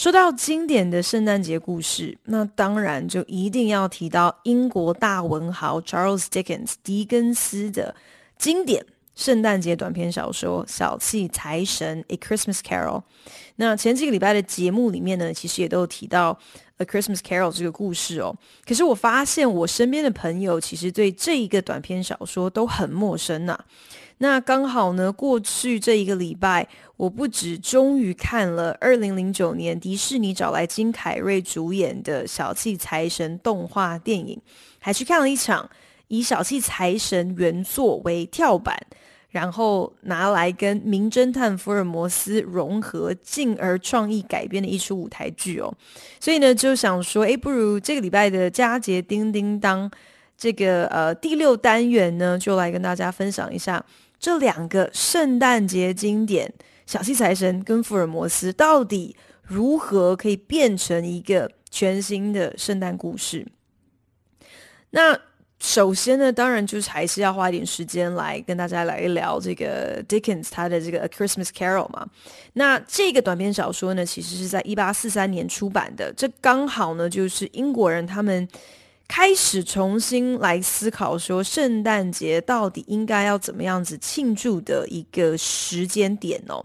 说到经典的圣诞节故事，那当然就一定要提到英国大文豪 Charles Dickens 狄更斯的经典圣诞节短篇小说《小气财神》A Christmas Carol。那前几个礼拜的节目里面呢，其实也都有提到 A Christmas Carol 这个故事哦。可是我发现我身边的朋友其实对这一个短篇小说都很陌生呐、那刚好呢，过去这一个礼拜，我不止终于看了二零零九年迪士尼找来金凯瑞主演的《小气财神》动画电影，还去看了一场以《小气财神》原作为跳板，然后拿来跟《名侦探福尔摩斯》融合，进而创意改编的一出舞台剧哦。所以呢，就想说，诶，不如这个礼拜的佳节叮叮当，这个呃第六单元呢，就来跟大家分享一下。这两个圣诞节经典《小气财神》跟《福尔摩斯》到底如何可以变成一个全新的圣诞故事？那首先呢，当然就是还是要花一点时间来跟大家来一聊这个 Dickens 他的这个《A Christmas Carol》嘛。那这个短篇小说呢，其实是在一八四三年出版的，这刚好呢就是英国人他们。开始重新来思考说，圣诞节到底应该要怎么样子庆祝的一个时间点哦。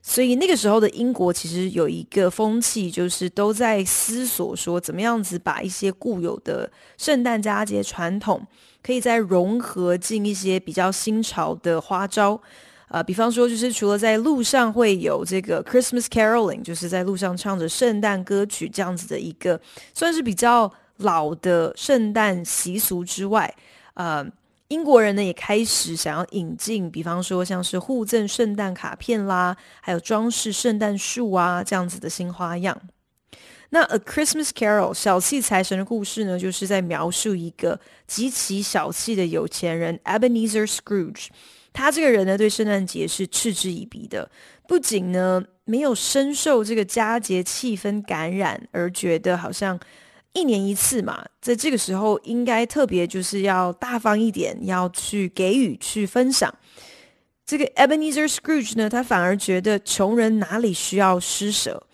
所以那个时候的英国其实有一个风气，就是都在思索说，怎么样子把一些固有的圣诞佳节传统，可以再融合进一些比较新潮的花招。呃，比方说，就是除了在路上会有这个 Christmas caroling，就是在路上唱着圣诞歌曲这样子的一个，算是比较。老的圣诞习俗之外，呃，英国人呢也开始想要引进，比方说像是互赠圣诞卡片啦，还有装饰圣诞树啊这样子的新花样。那《A Christmas Carol》小气财神的故事呢，就是在描述一个极其小气的有钱人 Ebenezer Scrooge。他这个人呢，对圣诞节是嗤之以鼻的，不仅呢没有深受这个佳节气氛感染，而觉得好像。一年一次嘛，在这个时候应该特别就是要大方一点，要去给予、去分享。这个 Ebenezer Scrooge 呢，他反而觉得穷人哪里需要施舍？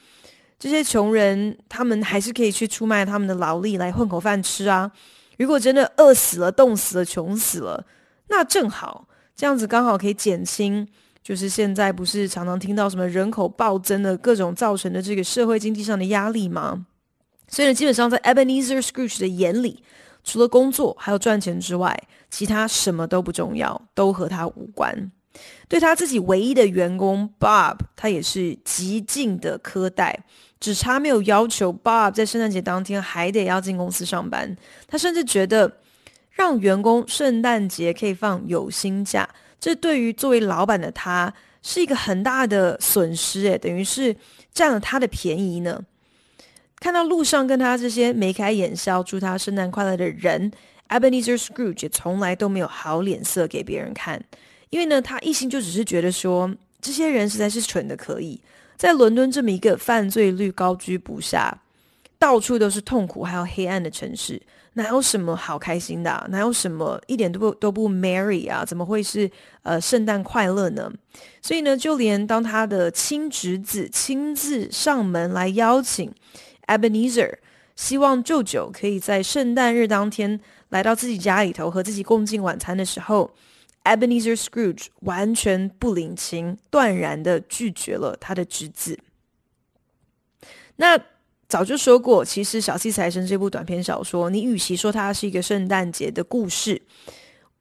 这些穷人他们还是可以去出卖他们的劳力来混口饭吃啊！如果真的饿死了、冻死了、穷死了，那正好这样子刚好可以减轻，就是现在不是常常听到什么人口暴增的各种造成的这个社会经济上的压力吗？所以呢，基本上在 Ebenezer Scrooge 的眼里，除了工作还有赚钱之外，其他什么都不重要，都和他无关。对他自己唯一的员工 Bob，他也是极尽的苛待，只差没有要求 Bob 在圣诞节当天还得要进公司上班。他甚至觉得，让员工圣诞节可以放有薪假，这对于作为老板的他是一个很大的损失，诶，等于是占了他的便宜呢。看到路上跟他这些眉开眼笑、祝他圣诞快乐的人，Ebenezer Scrooge 也从来都没有好脸色给别人看，因为呢，他一心就只是觉得说，这些人实在是蠢的可以，在伦敦这么一个犯罪率高居不下、到处都是痛苦还有黑暗的城市，哪有什么好开心的啊？哪有什么一点都不都不 merry 啊？怎么会是呃圣诞快乐呢？所以呢，就连当他的亲侄子亲自上门来邀请。Ebenezer 希望舅舅可以在圣诞日当天来到自己家里头和自己共进晚餐的时候，Ebenezer Scrooge 完全不领情，断然的拒绝了他的侄子。那早就说过，其实《小气财神》这部短篇小说，你与其说它是一个圣诞节的故事。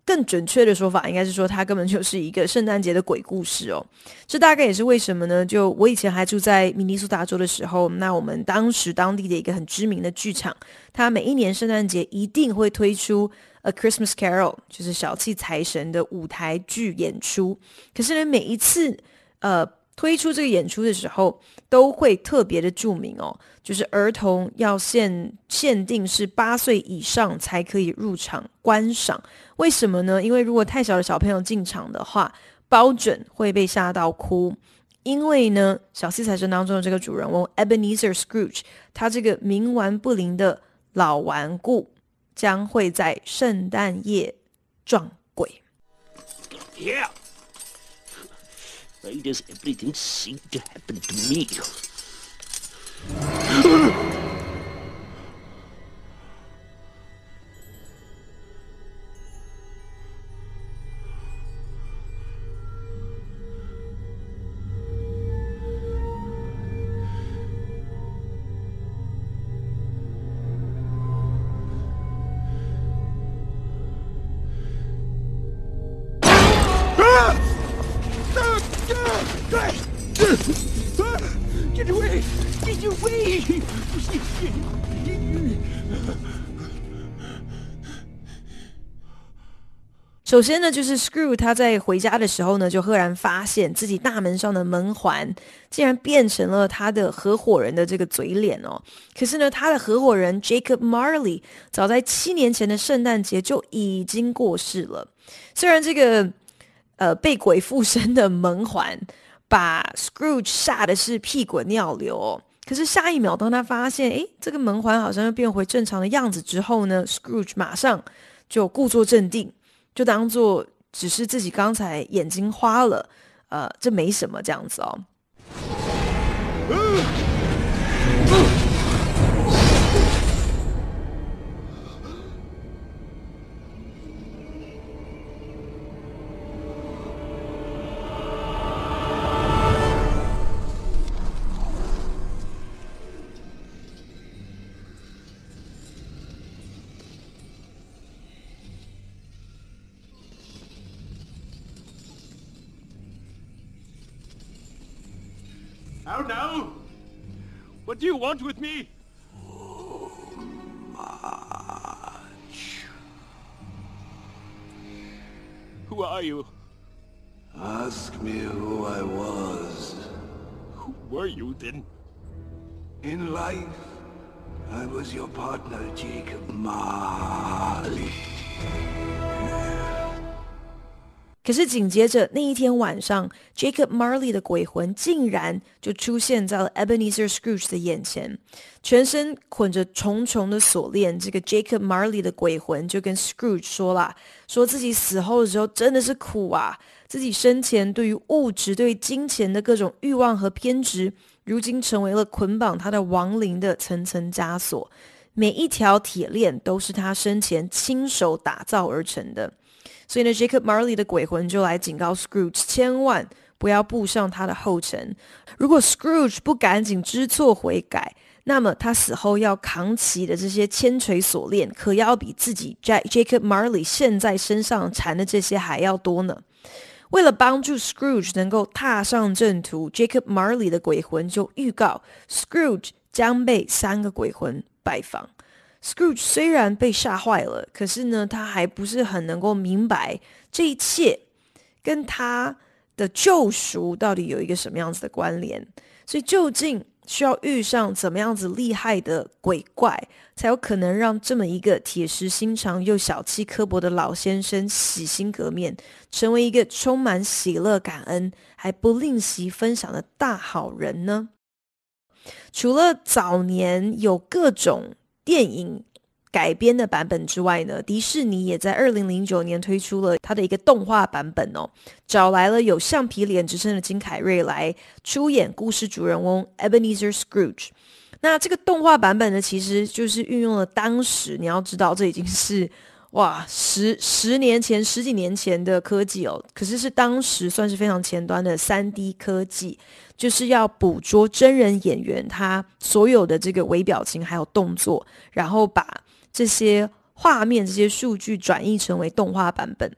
更准确的说法应该是说，它根本就是一个圣诞节的鬼故事哦。这大概也是为什么呢？就我以前还住在明尼苏达州的时候，那我们当时当地的一个很知名的剧场，它每一年圣诞节一定会推出《A Christmas Carol》，就是小气财神的舞台剧演出。可是呢，每一次呃推出这个演出的时候，都会特别的注明哦，就是儿童要限限定是八岁以上才可以入场观赏。为什么呢？因为如果太小的小朋友进场的话，包准会被吓到哭。因为呢，小七财神当中的这个主人翁 Ebenezer Scrooge，他这个冥顽不灵的老顽固，将会在圣诞夜撞鬼。Why does everything seem to happen to me? 首先呢，就是 Scrooge 他在回家的时候呢，就赫然发现自己大门上的门环竟然变成了他的合伙人的这个嘴脸哦。可是呢，他的合伙人 Jacob Marley 早在七年前的圣诞节就已经过世了。虽然这个呃被鬼附身的门环把 Scrooge 吓得是屁滚尿流哦，可是下一秒当他发现诶，这个门环好像又变回正常的样子之后呢，Scrooge 马上就故作镇定。就当做只是自己刚才眼睛花了，呃，这没什么这样子哦。You want with me? Much. Who are you? Ask me who I was. Who were you then? In life, I was your partner, Jacob Marley. 可是紧接着那一天晚上，Jacob Marley 的鬼魂竟然就出现在了 Ebenezer Scrooge 的眼前，全身捆着重重的锁链。这个 Jacob Marley 的鬼魂就跟 Scrooge 说啦，说自己死后的时候真的是苦啊，自己生前对于物质、对于金钱的各种欲望和偏执，如今成为了捆绑他的亡灵的层层枷锁。每一条铁链都是他生前亲手打造而成的。所以呢，Jacob Marley 的鬼魂就来警告 Scrooge，千万不要步上他的后尘。如果 Scrooge 不赶紧知错悔改，那么他死后要扛起的这些千锤锁链，可要比自己 Jacob Marley 现在身上缠的这些还要多呢。为了帮助 Scrooge 能够踏上正途，Jacob Marley 的鬼魂就预告 Scrooge 将被三个鬼魂拜访。Scrooge 虽然被吓坏了，可是呢，他还不是很能够明白这一切跟他的救赎到底有一个什么样子的关联。所以，究竟需要遇上怎么样子厉害的鬼怪，才有可能让这么一个铁石心肠又小气刻薄的老先生洗心革面，成为一个充满喜乐、感恩还不吝惜分享的大好人呢？除了早年有各种。电影改编的版本之外呢，迪士尼也在二零零九年推出了它的一个动画版本哦，找来了有橡皮脸之称的金凯瑞来出演故事主人翁 Ebenezer Scrooge。那这个动画版本呢，其实就是运用了当时你要知道，这已经是哇十十年前十几年前的科技哦，可是是当时算是非常前端的三 D 科技。就是要捕捉真人演员他所有的这个微表情还有动作，然后把这些画面、这些数据转译成为动画版本，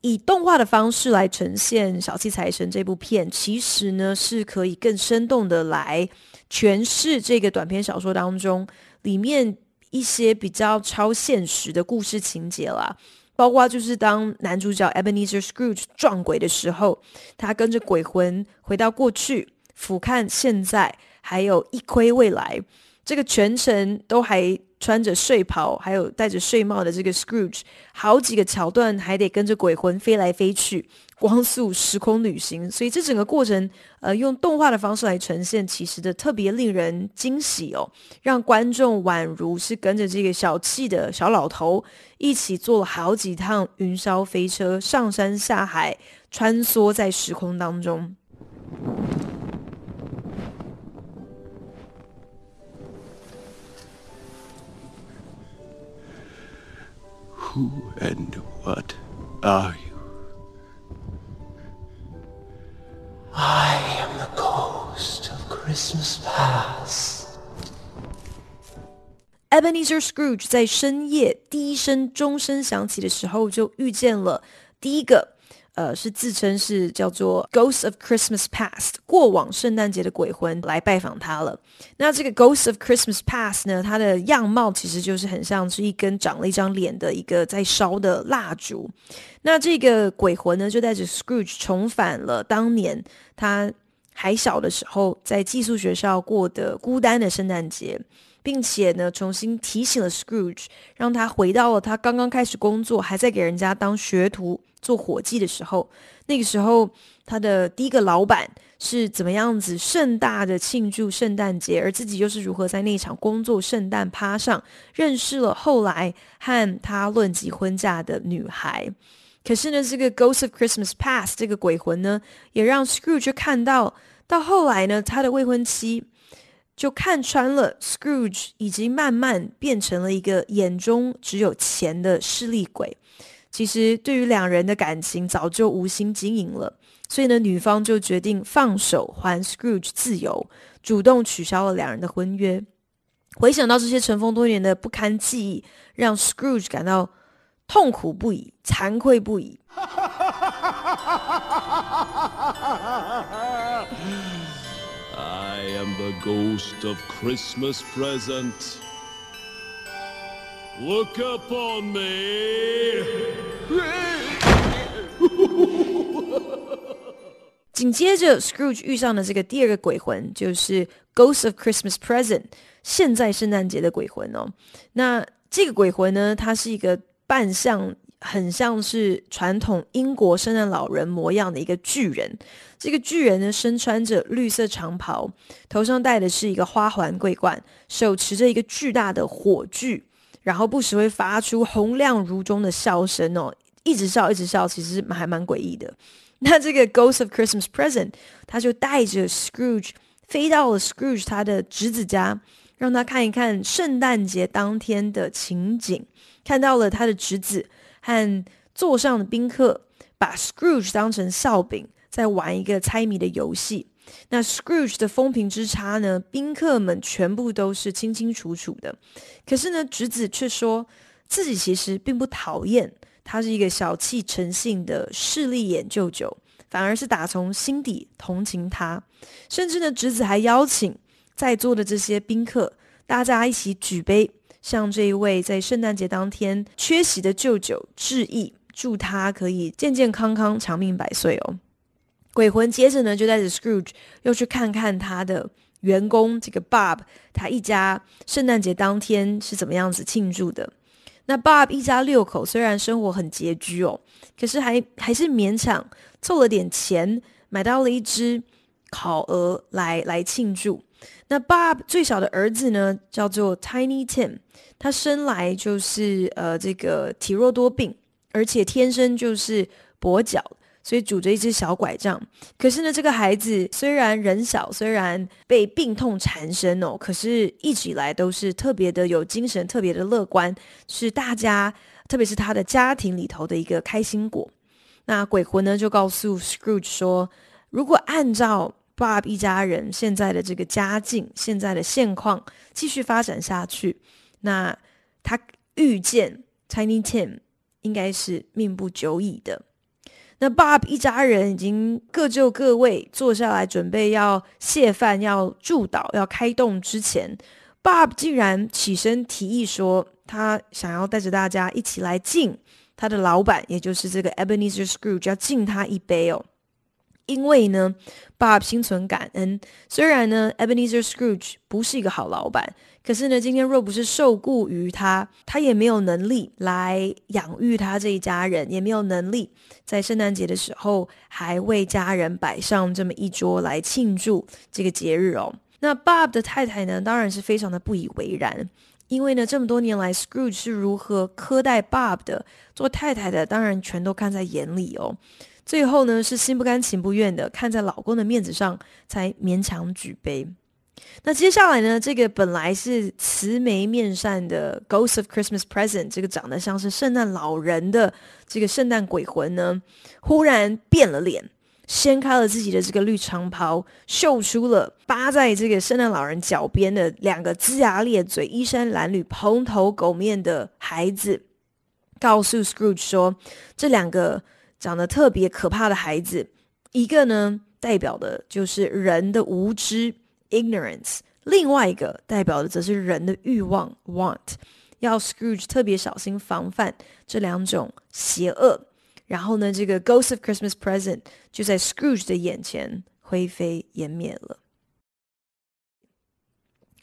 以动画的方式来呈现《小气财神》这部片，其实呢是可以更生动的来诠释这个短篇小说当中里面一些比较超现实的故事情节啦。包括就是当男主角 Ebenezer Scrooge 撞鬼的时候，他跟着鬼魂回到过去，俯瞰现在，还有一窥未来。这个全程都还穿着睡袍，还有戴着睡帽的这个 Scrooge，好几个桥段还得跟着鬼魂飞来飞去，光速时空旅行。所以这整个过程，呃，用动画的方式来呈现，其实的特别令人惊喜哦，让观众宛如是跟着这个小气的小老头一起坐了好几趟云霄飞车，上山下海，穿梭在时空当中。Who and what are you? I am the ghost of Christmas past. Ebenezer Scrooge 在深夜第一声钟声响起的时候，就遇见了第一个。 呃，是自称是叫做 Ghost of Christmas Past 过往圣诞节的鬼魂来拜访他了。那这个 Ghost of Christmas Past 呢，它的样貌其实就是很像是一根长了一张脸的一个在烧的蜡烛。那这个鬼魂呢，就带着 Scrooge 重返了当年他还小的时候在寄宿学校过的孤单的圣诞节。并且呢，重新提醒了 Scrooge，让他回到了他刚刚开始工作，还在给人家当学徒做伙计的时候。那个时候，他的第一个老板是怎么样子盛大的庆祝圣诞节，而自己又是如何在那场工作圣诞趴上认识了后来和他论及婚嫁的女孩。可是呢，这个 Ghost of Christmas Past 这个鬼魂呢，也让 Scrooge 看到，到后来呢，他的未婚妻。就看穿了，Scrooge 已经慢慢变成了一个眼中只有钱的势利鬼。其实对于两人的感情早就无心经营了，所以呢，女方就决定放手还 Scrooge 自由，主动取消了两人的婚约。回想到这些尘封多年的不堪记忆，让 Scrooge 感到痛苦不已、惭愧不已。I am the ghost of Christmas present. Look upon me. 紧接着，Scrooge 遇上的这个第二个鬼魂，就是 Ghost of Christmas Present，现在圣诞节的鬼魂哦。那这个鬼魂呢，它是一个扮相。很像是传统英国圣诞老人模样的一个巨人。这个巨人呢，身穿着绿色长袍，头上戴的是一个花环桂冠，手持着一个巨大的火炬，然后不时会发出洪亮如钟的笑声哦，一直笑一直笑，其实还蛮诡异的。那这个 Ghost of Christmas Present，他就带着 Scrooge 飞到了 Scrooge 他的侄子家，让他看一看圣诞节当天的情景，看到了他的侄子。和座上的宾客把 Scrooge 当成笑柄，在玩一个猜谜的游戏。那 Scrooge 的风评之差呢？宾客们全部都是清清楚楚的。可是呢，侄子却说自己其实并不讨厌他是一个小气成性的势利眼舅舅，反而是打从心底同情他。甚至呢，侄子还邀请在座的这些宾客，大家一起举杯。向这一位在圣诞节当天缺席的舅舅致意，祝他可以健健康康、长命百岁哦。鬼魂接着呢，就带着 Scrooge 又去看看他的员工这个 Bob，他一家圣诞节当天是怎么样子庆祝的。那 Bob 一家六口虽然生活很拮据哦，可是还还是勉强凑了点钱，买到了一只烤鹅来来庆祝。那 Bob 最小的儿子呢，叫做 Tiny Tim，他生来就是呃这个体弱多病，而且天生就是跛脚，所以拄着一只小拐杖。可是呢，这个孩子虽然人小，虽然被病痛缠身哦，可是一直以来都是特别的有精神，特别的乐观，是大家特别是他的家庭里头的一个开心果。那鬼魂呢就告诉 Scrooge 说，如果按照 Bob 一家人现在的这个家境，现在的现况继续发展下去，那他遇见 Tiny Tim 应该是命不久矣的。那 Bob 一家人已经各就各位，坐下来准备要谢饭、要祝祷、要开动之前，Bob 竟然起身提议说，他想要带着大家一起来敬他的老板，也就是这个 Ebenezer Scrooge 要敬他一杯哦。因为呢，Bob 心存感恩。虽然呢，Ebenezer Scrooge 不是一个好老板，可是呢，今天若不是受雇于他，他也没有能力来养育他这一家人，也没有能力在圣诞节的时候还为家人摆上这么一桌来庆祝这个节日哦。那 Bob 的太太呢，当然是非常的不以为然，因为呢，这么多年来，Scrooge 是如何苛待 Bob 的，做太太的当然全都看在眼里哦。最后呢，是心不甘情不愿的，看在老公的面子上，才勉强举杯。那接下来呢，这个本来是慈眉面善的 Ghost of Christmas Present，这个长得像是圣诞老人的这个圣诞鬼魂呢，忽然变了脸，掀开了自己的这个绿长袍，秀出了扒在这个圣诞老人脚边的两个龇牙咧嘴、衣衫褴褛、蓬头垢面的孩子，告诉 Scrooge 说，这两个。长得特别可怕的孩子，一个呢代表的就是人的无知 （ignorance），另外一个代表的则是人的欲望 （want）。要 Scrooge 特别小心防范这两种邪恶。然后呢，这个 Ghost of Christmas Present 就在 Scrooge 的眼前灰飞烟灭了。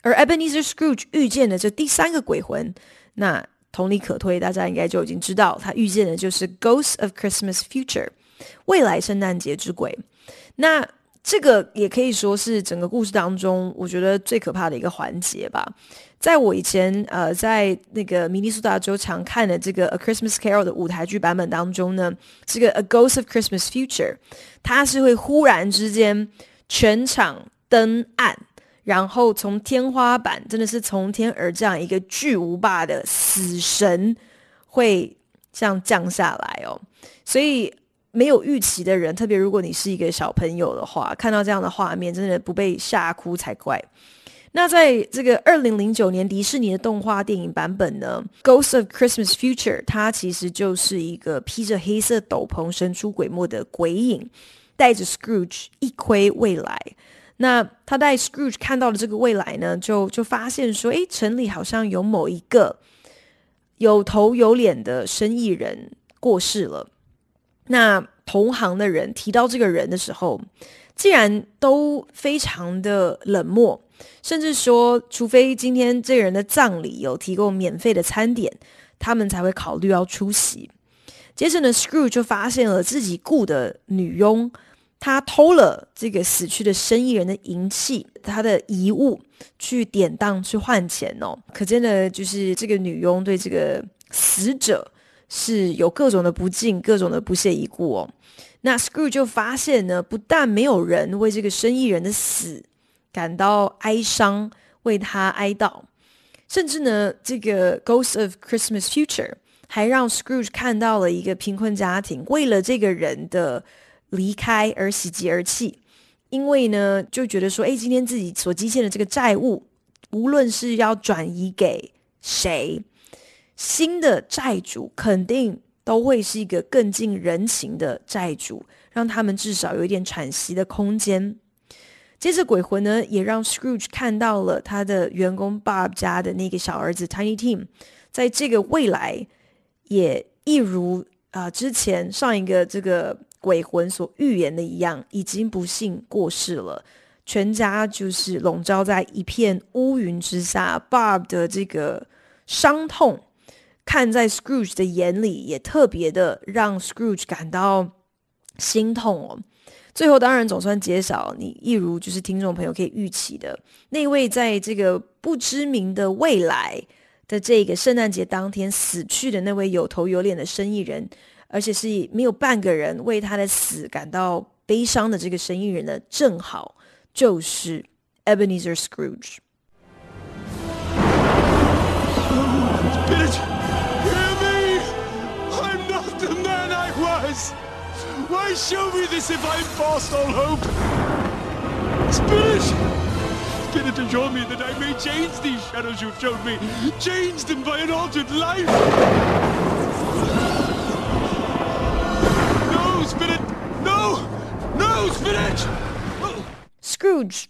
而 Ebenezer Scrooge 遇见的这第三个鬼魂，那。同理可推，大家应该就已经知道，他遇见的就是 Ghost of Christmas Future，未来圣诞节之鬼。那这个也可以说是整个故事当中，我觉得最可怕的一个环节吧。在我以前呃，在那个明尼苏达州常看的这个 A Christmas Carol 的舞台剧版本当中呢，这个 A Ghost of Christmas Future，它是会忽然之间全场灯暗。然后从天花板真的是从天而降一个巨无霸的死神会这样降下来哦，所以没有预期的人，特别如果你是一个小朋友的话，看到这样的画面，真的不被吓哭才怪。那在这个二零零九年迪士尼的动画电影版本呢，《Ghost of Christmas Future》它其实就是一个披着黑色斗篷、神出鬼没的鬼影，带着 Scrooge 一窥未来。那他带 Scrooge 看到了这个未来呢，就就发现说，诶，城里好像有某一个有头有脸的生意人过世了。那同行的人提到这个人的时候，竟然都非常的冷漠，甚至说，除非今天这个人的葬礼有提供免费的餐点，他们才会考虑要出席。接着呢，Scrooge 就发现了自己雇的女佣。他偷了这个死去的生意人的银器，他的遗物去典当去换钱哦，可见的就是这个女佣对这个死者是有各种的不敬，各种的不屑一顾哦。那 Scrooge 就发现呢，不但没有人为这个生意人的死感到哀伤，为他哀悼，甚至呢，这个 Ghost of Christmas Future 还让 Scrooge 看到了一个贫困家庭为了这个人的。离开而喜极而泣，因为呢，就觉得说，哎，今天自己所积欠的这个债务，无论是要转移给谁，新的债主肯定都会是一个更近人情的债主，让他们至少有一点喘息的空间。接着，鬼魂呢，也让 Scrooge 看到了他的员工 Bob 家的那个小儿子 Tiny Tim，在这个未来，也一如啊、之前上一个这个。鬼魂所预言的一样，已经不幸过世了，全家就是笼罩在一片乌云之下。Bob 的这个伤痛，看在 Scrooge 的眼里，也特别的让 Scrooge 感到心痛哦。最后，当然总算揭晓，你一如就是听众朋友可以预期的，那位在这个不知名的未来的这个圣诞节当天死去的那位有头有脸的生意人。而且是没有半个人为他的死感到悲伤的这个生意人呢，正好就是 Ebenezer Scrooge。Scrooge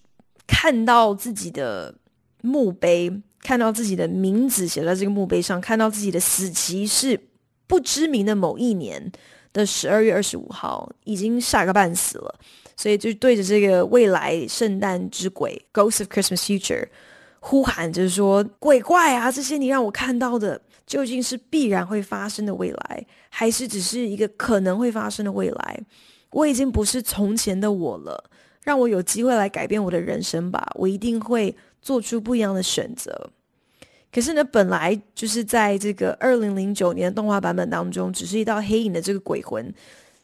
看到自己的墓碑，看到自己的名字写在这个墓碑上，看到自己的死期是不知名的某一年的十二月二十五号，已经吓个半死了，所以就对着这个未来圣诞之鬼 （Ghost of Christmas Future） 呼喊着说：“鬼怪啊，这些你让我看到的，究竟是必然会发生的未来，还是只是一个可能会发生的未来？我已经不是从前的我了，让我有机会来改变我的人生吧，我一定会做出不一样的选择。”可是呢，本来就是在这个二零零九年的动画版本当中，只是一道黑影的这个鬼魂，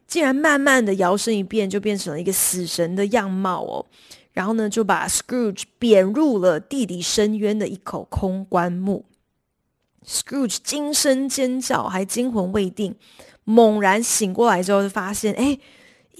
竟然慢慢的摇身一变，就变成了一个死神的样貌哦。然后呢，就把 Scrooge 贬入了地底深渊的一口空棺木。Scrooge 惊声尖叫，还惊魂未定，猛然醒过来之后，就发现，哎，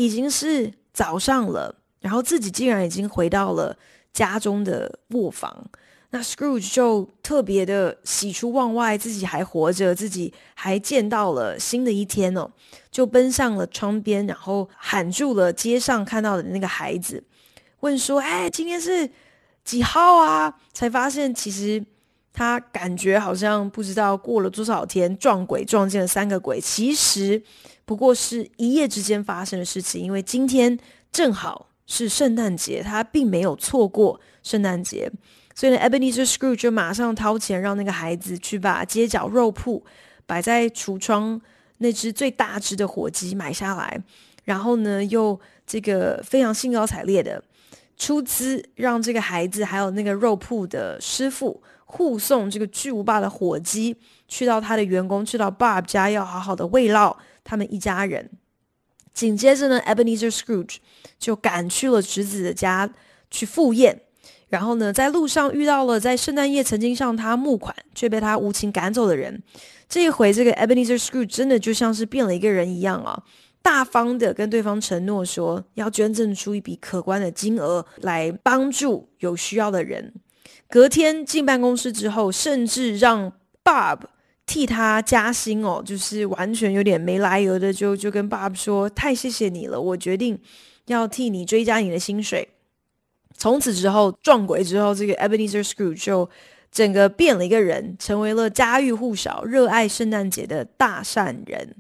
已经是早上了，然后自己竟然已经回到了家中的卧房。那 Scrooge 就特别的喜出望外，自己还活着，自己还见到了新的一天哦，就奔向了窗边，然后喊住了街上看到的那个孩子，问说：“哎，今天是几号啊？”才发现其实他感觉好像不知道过了多少天，撞鬼撞见了三个鬼，其实不过是一夜之间发生的事情，因为今天正好是圣诞节，他并没有错过圣诞节。所以呢，Ebenezer Scrooge 就马上掏钱让那个孩子去把街角肉铺摆在橱窗那只最大只的火鸡买下来，然后呢，又这个非常兴高采烈的出资让这个孩子还有那个肉铺的师傅护送这个巨无霸的火鸡去到他的员工去到 Bob 家，要好好的慰劳他们一家人。紧接着呢，Ebenezer Scrooge 就赶去了侄子的家去赴宴。然后呢，在路上遇到了在圣诞夜曾经向他募款却被他无情赶走的人。这一回，这个 Ebenezer Scrooge 真的就像是变了一个人一样啊！大方的跟对方承诺说要捐赠出一笔可观的金额来帮助有需要的人。隔天进办公室之后，甚至让 Bob 替他加薪哦，就是完全有点没来由的就就跟 Bob 说：“太谢谢你了，我决定要替你追加你的薪水。”从此之后，撞鬼之后，这个 Ebenezer Scrooge 就整个变了一个人，成为了家喻户晓、热爱圣诞节的大善人。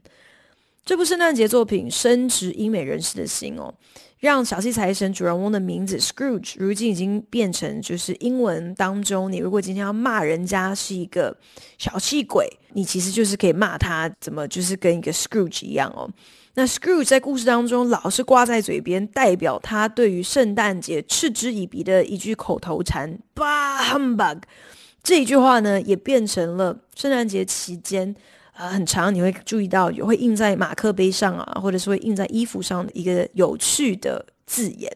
这部圣诞节作品深植英美人士的心哦，让小气财神主人翁的名字 Scrooge 如今已经变成就是英文当中，你如果今天要骂人家是一个小气鬼，你其实就是可以骂他怎么就是跟一个 Scrooge 一样哦。那 Scrooge 在故事当中老是挂在嘴边，代表他对于圣诞节嗤之以鼻的一句口头禅 “Bah humbug”，这一句话呢，也变成了圣诞节期间呃、很长你会注意到有会印在马克杯上啊，或者是会印在衣服上的一个有趣的字眼。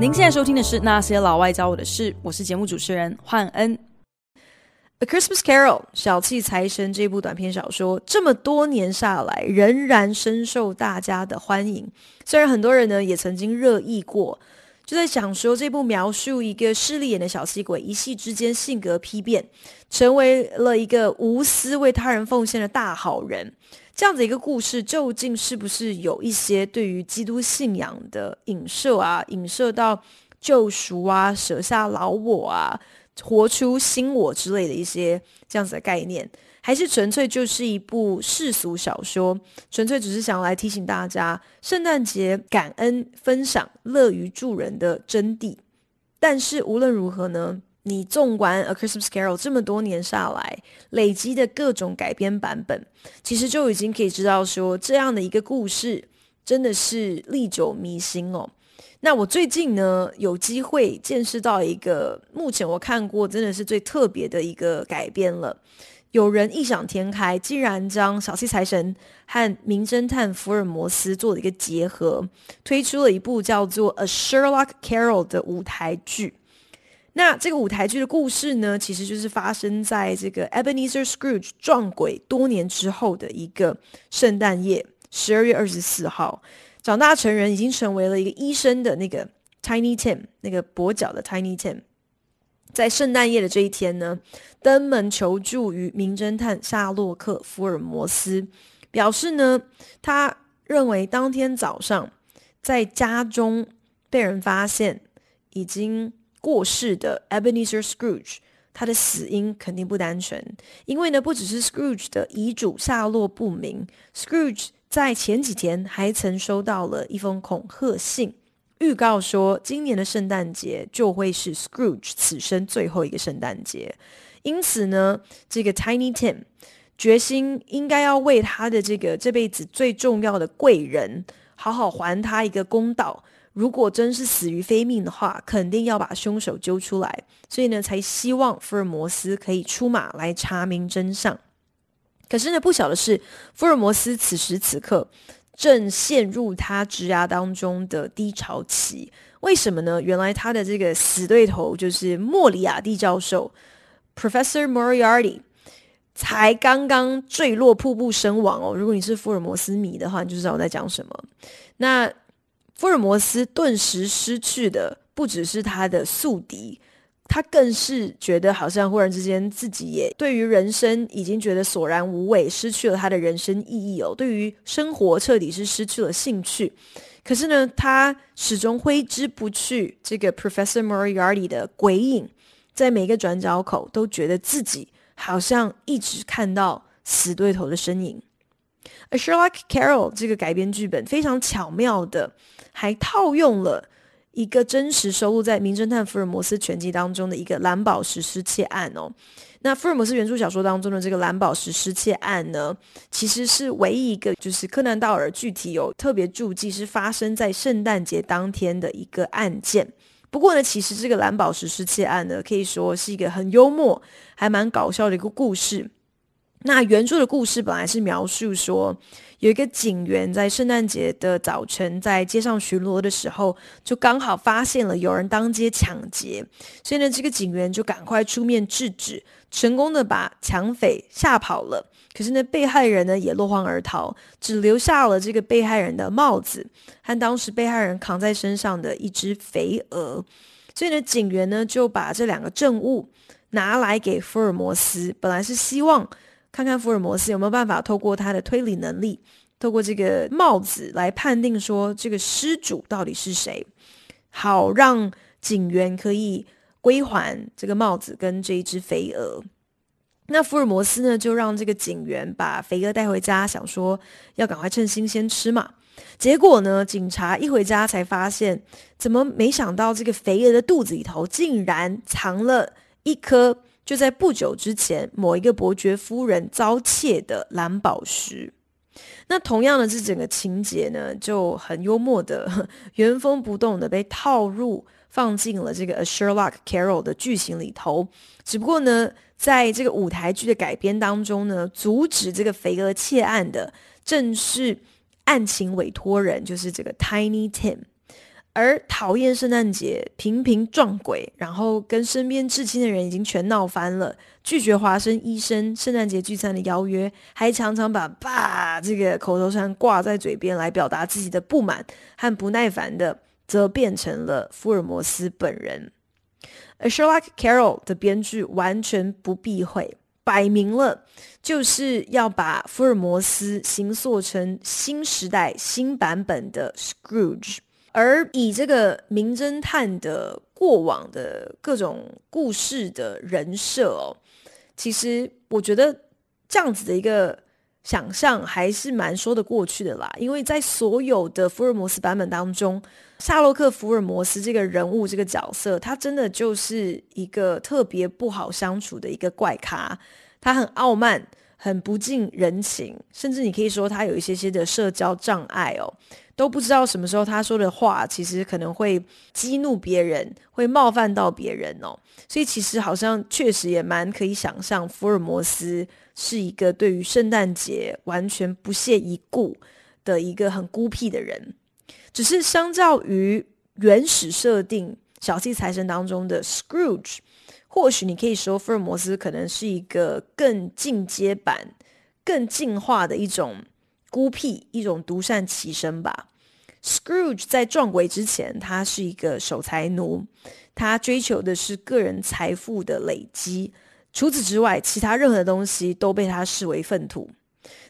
您现在收听的是《那些老外教我的事》，我是节目主持人焕恩。《A Christmas Carol》小气财神这部短篇小说，这么多年下来，仍然深受大家的欢迎。虽然很多人呢也曾经热议过，就在想说，这部描述一个势利眼的小气鬼，一夕之间性格丕变，成为了一个无私为他人奉献的大好人。这样子一个故事，究竟是不是有一些对于基督信仰的影射啊？影射到救赎啊，舍下老我啊，活出新我之类的一些这样子的概念，还是纯粹就是一部世俗小说？纯粹只是想来提醒大家，圣诞节感恩、分享、乐于助人的真谛。但是无论如何呢？你纵观《A Christmas Carol》这么多年下来累积的各种改编版本，其实就已经可以知道说，这样的一个故事真的是历久弥新哦。那我最近呢，有机会见识到一个目前我看过真的是最特别的一个改编了。有人异想天开，竟然将小气财神和名侦探福尔摩斯做了一个结合，推出了一部叫做《A Sherlock Carol》的舞台剧。那这个舞台剧的故事呢，其实就是发生在这个 Ebenezer Scrooge 撞鬼多年之后的一个圣诞夜，十二月二十四号，长大成人，已经成为了一个医生的那个 Tiny Tim，那个跛脚的 Tiny Tim，在圣诞夜的这一天呢，登门求助于名侦探夏洛克·福尔摩斯，表示呢，他认为当天早上在家中被人发现已经过世的 Ebenezer Scrooge，他的死因肯定不单纯，因为呢，不只是 Scrooge 的遗嘱下落不明，Scrooge 在前几天还曾收到了一封恐吓信。预告说，今年的圣诞节就会是 Scrooge 此生最后一个圣诞节。因此呢，这个 Tiny Tim 决心应该要为他的这个这辈子最重要的贵人好好还他一个公道。如果真是死于非命的话，肯定要把凶手揪出来。所以呢，才希望福尔摩斯可以出马来查明真相。可是呢，不晓得是福尔摩斯此时此刻。正陷入他职涯当中的低潮期，为什么呢？原来他的这个死对头就是莫里亚蒂教授 （Professor Moriarty） 才刚刚坠落瀑布身亡哦。如果你是福尔摩斯迷的话，你就知道我在讲什么。那福尔摩斯顿时失去的不只是他的宿敌。他更是觉得好像忽然之间自己也对于人生已经觉得索然无味，失去了他的人生意义哦。对于生活彻底是失去了兴趣。可是呢，他始终挥之不去这个 Professor Moriarty 的鬼影，在每个转角口都觉得自己好像一直看到死对头的身影。而 Sherlock Carroll 这个改编剧本非常巧妙的，还套用了。一个真实收录在《名侦探福尔摩斯全集》当中的一个蓝宝石失窃案哦。那福尔摩斯原著小说当中的这个蓝宝石失窃案呢，其实是唯一一个就是柯南道尔具体有特别注记是发生在圣诞节当天的一个案件。不过呢，其实这个蓝宝石失窃案呢，可以说是一个很幽默、还蛮搞笑的一个故事。那原著的故事本来是描述说，有一个警员在圣诞节的早晨在街上巡逻的时候，就刚好发现了有人当街抢劫，所以呢，这个警员就赶快出面制止，成功的把抢匪吓跑了。可是呢，被害人呢也落荒而逃，只留下了这个被害人的帽子和当时被害人扛在身上的一只肥鹅。所以呢，警员呢就把这两个证物拿来给福尔摩斯，本来是希望。看看福尔摩斯有没有办法透过他的推理能力，透过这个帽子来判定说这个失主到底是谁，好让警员可以归还这个帽子跟这一只肥鹅。那福尔摩斯呢，就让这个警员把肥鹅带回家，想说要赶快趁新鲜吃嘛。结果呢，警察一回家才发现，怎么没想到这个肥鹅的肚子里头竟然藏了一颗。就在不久之前，某一个伯爵夫人遭窃的蓝宝石。那同样的，这整个情节呢，就很幽默的原封不动的被套入放进了这个《A Sherlock Carroll》的剧情里头。只不过呢，在这个舞台剧的改编当中呢，阻止这个肥鹅窃案的正是案情委托人，就是这个 Tiny Tim。而讨厌圣诞节、频频撞鬼，然后跟身边至亲的人已经全闹翻了，拒绝华生医生圣诞节聚餐的邀约，还常常把“爸”这个口头禅挂在嘴边来表达自己的不满和不耐烦的，则变成了福尔摩斯本人。而 Sherlock Carroll 的编剧完全不避讳，摆明了就是要把福尔摩斯形塑成新时代新版本的 Scrooge。而以这个名侦探的过往的各种故事的人设哦，其实我觉得这样子的一个想象还是蛮说得过去的啦。因为在所有的福尔摩斯版本当中，夏洛克·福尔摩斯这个人物这个角色，他真的就是一个特别不好相处的一个怪咖，他很傲慢。很不近人情，甚至你可以说他有一些些的社交障碍哦，都不知道什么时候他说的话其实可能会激怒别人，会冒犯到别人哦。所以其实好像确实也蛮可以想象，福尔摩斯是一个对于圣诞节完全不屑一顾的一个很孤僻的人。只是相较于原始设定小气财神当中的 Scrooge。或许你可以说，福尔摩斯可能是一个更进阶版、更进化的一种孤僻、一种独善其身吧。Scrooge 在撞鬼之前，他是一个守财奴，他追求的是个人财富的累积。除此之外，其他任何东西都被他视为粪土。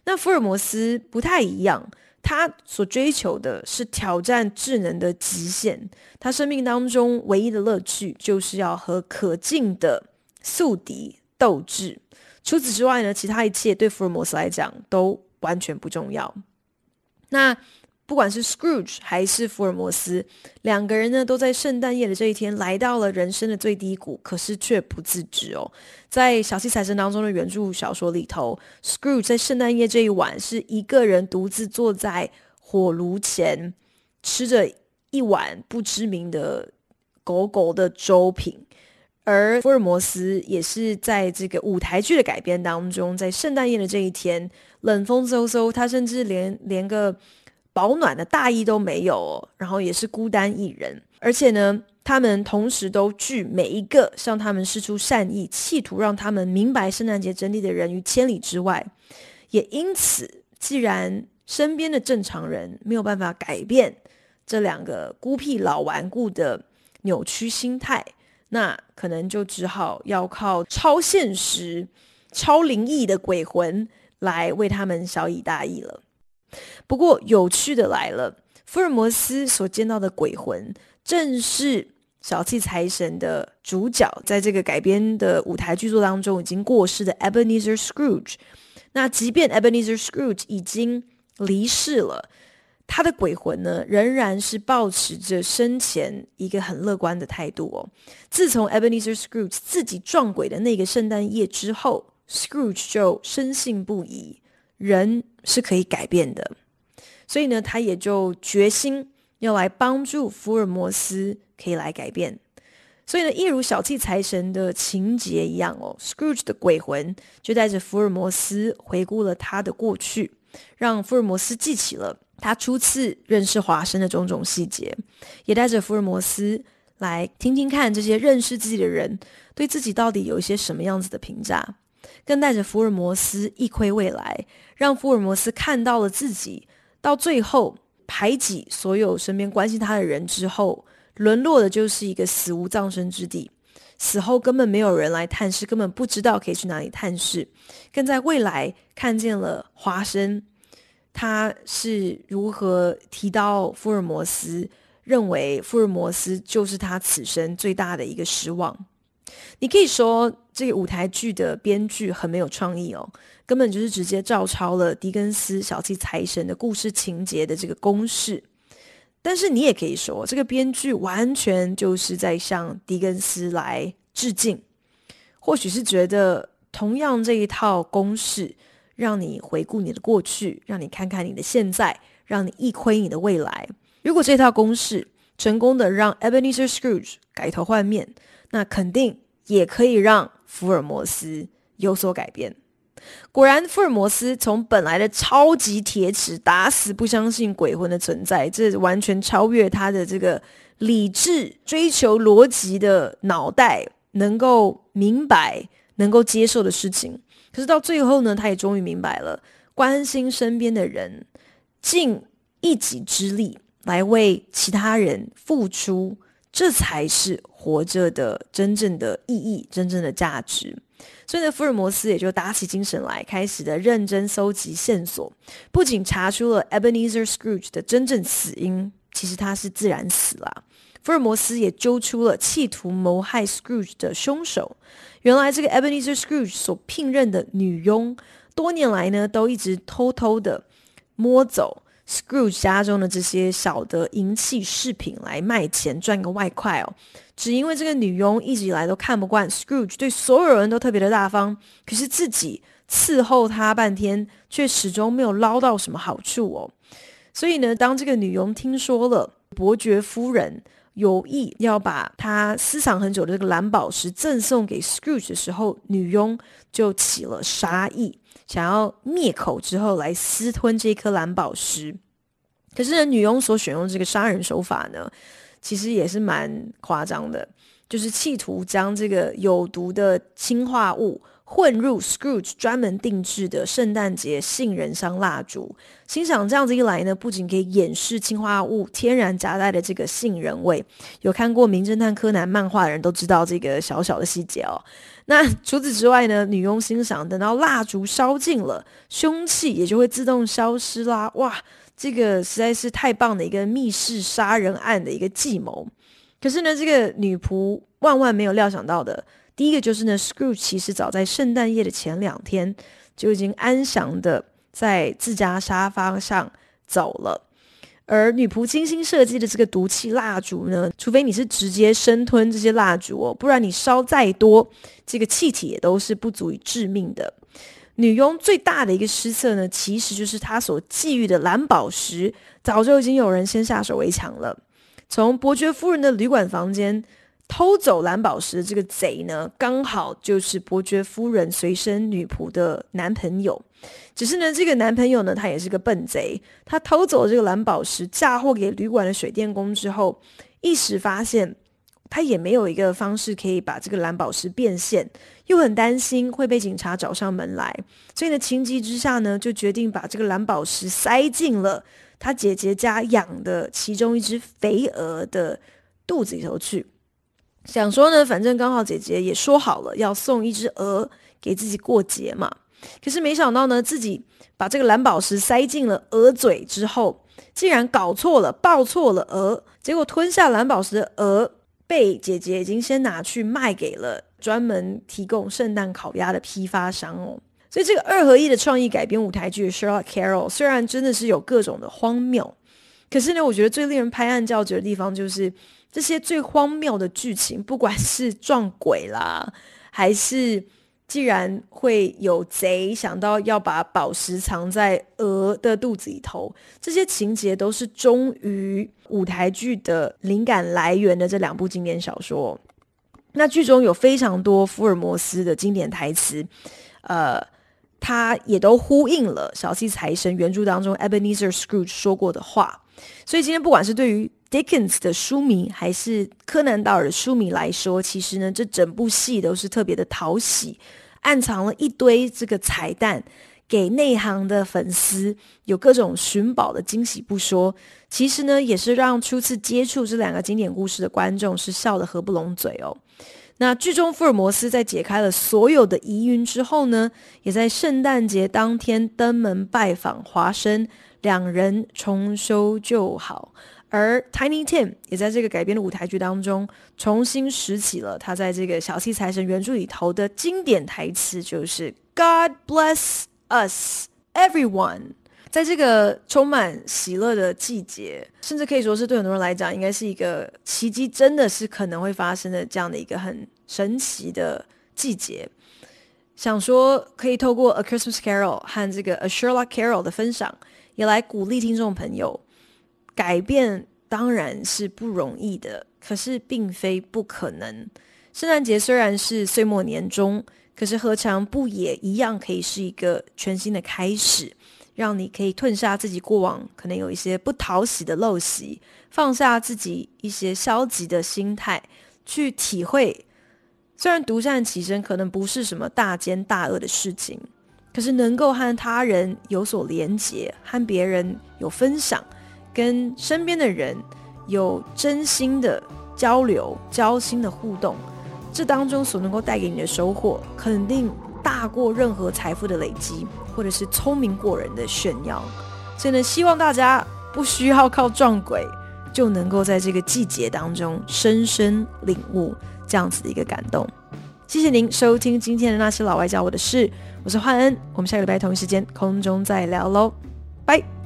那福尔摩斯不太一样，他所追求的是挑战智能的极限。他生命当中唯一的乐趣，就是要和可敬的宿敌斗智。除此之外呢，其他一切对福尔摩斯来讲都完全不重要。那不管是 Scrooge 还是福尔摩斯，两个人呢，都在圣诞夜的这一天来到了人生的最低谷，可是却不自知哦。在小气财神当中的原著小说里头，Scrooge 在圣诞夜这一晚是一个人独自坐在火炉前，吃着一碗不知名的狗狗的粥品，而福尔摩斯也是在这个舞台剧的改编当中，在圣诞夜的这一天，冷风嗖嗖，他甚至连连个。保暖的大衣都没有哦，然后也是孤单一人，而且呢，他们同时都拒每一个向他们释出善意、企图让他们明白圣诞节真谛的人于千里之外。也因此，既然身边的正常人没有办法改变这两个孤僻老顽固的扭曲心态，那可能就只好要靠超现实、超灵异的鬼魂来为他们小以大义了。不过有趣的来了，福尔摩斯所见到的鬼魂，正是小气财神的主角，在这个改编的舞台剧作当中已经过世的 Ebenezer Scrooge。那即便 Ebenezer Scrooge 已经离世了，他的鬼魂呢，仍然是保持着生前一个很乐观的态度哦。自从 Ebenezer Scrooge 自己撞鬼的那个圣诞夜之后，Scrooge 就深信不疑。人是可以改变的，所以呢，他也就决心要来帮助福尔摩斯可以来改变。所以呢，一如小气财神的情节一样哦，Scrooge 的鬼魂就带着福尔摩斯回顾了他的过去，让福尔摩斯记起了他初次认识华生的种种细节，也带着福尔摩斯来听听看这些认识自己的人对自己到底有一些什么样子的评价。更带着福尔摩斯一窥未来，让福尔摩斯看到了自己到最后排挤所有身边关心他的人之后，沦落的就是一个死无葬身之地，死后根本没有人来探视，根本不知道可以去哪里探视。更在未来看见了华生，他是如何提到福尔摩斯，认为福尔摩斯就是他此生最大的一个失望。你可以说这个舞台剧的编剧很没有创意哦，根本就是直接照抄了狄更斯小气财神的故事情节的这个公式。但是你也可以说，这个编剧完全就是在向狄更斯来致敬。或许是觉得同样这一套公式，让你回顾你的过去，让你看看你的现在，让你一窥你的未来。如果这套公式成功的让 Ebenezer Scrooge 改头换面，那肯定也可以让福尔摩斯有所改变。果然，福尔摩斯从本来的超级铁齿，打死不相信鬼魂的存在，这完全超越他的这个理智、追求逻辑的脑袋能够明白、能够接受的事情。可是到最后呢，他也终于明白了，关心身边的人，尽一己之力来为其他人付出。这才是活着的真正的意义，真正的价值。所以呢，福尔摩斯也就打起精神来，开始的认真搜集线索。不仅查出了 Ebenezer Scrooge 的真正死因，其实他是自然死了。福尔摩斯也揪出了企图谋害 Scrooge 的凶手。原来这个 Ebenezer Scrooge 所聘任的女佣，多年来呢都一直偷偷的摸走。Scrooge 家中的这些小的银器饰品来卖钱赚个外快哦，只因为这个女佣一直以来都看不惯 Scrooge 对所有人都特别的大方，可是自己伺候他半天却始终没有捞到什么好处哦。所以呢，当这个女佣听说了伯爵夫人有意要把她私藏很久的这个蓝宝石赠送给 Scrooge 的时候，女佣就起了杀意。想要灭口之后来私吞这颗蓝宝石，可是呢，女佣所选用这个杀人手法呢，其实也是蛮夸张的，就是企图将这个有毒的氰化物混入 Scrooge 专门定制的圣诞节杏仁香蜡烛。欣赏这样子一来呢，不仅可以掩饰氰化物天然夹带的这个杏仁味，有看过《名侦探柯南》漫画的人都知道这个小小的细节哦。那除此之外呢，女佣欣赏等到蜡烛烧尽了，凶器也就会自动消失啦。哇，这个实在是太棒的一个密室杀人案的一个计谋。可是呢，这个女仆万万没有料想到的，第一个就是呢，Scrooge 其实早在圣诞夜的前两天就已经安详的在自家沙发上走了。而女仆精心设计的这个毒气蜡烛呢，除非你是直接生吞这些蜡烛哦，不然你烧再多，这个气体也都是不足以致命的。女佣最大的一个失策呢，其实就是她所觊觎的蓝宝石，早就已经有人先下手为强了。从伯爵夫人的旅馆房间偷走蓝宝石的这个贼呢，刚好就是伯爵夫人随身女仆的男朋友。只是呢，这个男朋友呢，他也是个笨贼。他偷走了这个蓝宝石，嫁祸给旅馆的水电工之后，一时发现他也没有一个方式可以把这个蓝宝石变现，又很担心会被警察找上门来，所以呢，情急之下呢，就决定把这个蓝宝石塞进了他姐姐家养的其中一只肥鹅的肚子里头去。想说呢，反正刚好姐姐也说好了要送一只鹅给自己过节嘛。可是没想到呢，自己把这个蓝宝石塞进了鹅嘴之后，竟然搞错了，抱错了鹅。结果吞下蓝宝石的鹅被姐姐已经先拿去卖给了专门提供圣诞烤鸭的批发商哦。所以这个二合一的创意改编舞台剧《Sherlock Carol》虽然真的是有各种的荒谬，可是呢，我觉得最令人拍案叫绝的地方就是这些最荒谬的剧情，不管是撞鬼啦，还是。既然会有贼想到要把宝石藏在鹅的肚子里头，这些情节都是忠于舞台剧的灵感来源的这两部经典小说。那剧中有非常多福尔摩斯的经典台词，呃，他也都呼应了小气财神原著当中 Ebenezer Scrooge 说过的话。所以今天不管是对于 Dickens 的书迷，还是柯南道尔的书迷来说，其实呢，这整部戏都是特别的讨喜，暗藏了一堆这个彩蛋，给内行的粉丝有各种寻宝的惊喜不说，其实呢，也是让初次接触这两个经典故事的观众是笑得合不拢嘴哦。那剧中福尔摩斯在解开了所有的疑云之后呢，也在圣诞节当天登门拜访华生，两人重修旧好。而 Tiny Tim 也在这个改编的舞台剧当中重新拾起了他在这个小气财神原著里头的经典台词，就是 God bless us everyone。在这个充满喜乐的季节，甚至可以说是对很多人来讲，应该是一个奇迹，真的是可能会发生的这样的一个很神奇的季节。想说可以透过 A Christmas Carol 和这个 A Sherlock Carol 的分享，也来鼓励听众朋友。改变当然是不容易的，可是并非不可能。圣诞节虽然是岁末年终，可是何尝不也一样可以是一个全新的开始，让你可以吞下自己过往可能有一些不讨喜的陋习，放下自己一些消极的心态，去体会。虽然独善其身可能不是什么大奸大恶的事情，可是能够和他人有所连结，和别人有分享。跟身边的人有真心的交流、交心的互动，这当中所能够带给你的收获，肯定大过任何财富的累积，或者是聪明过人的炫耀。所以呢，希望大家不需要靠撞鬼，就能够在这个季节当中深深领悟这样子的一个感动。谢谢您收听今天的那些老外教我的事，我是焕恩，我们下个礼拜同一时间空中再聊喽，拜。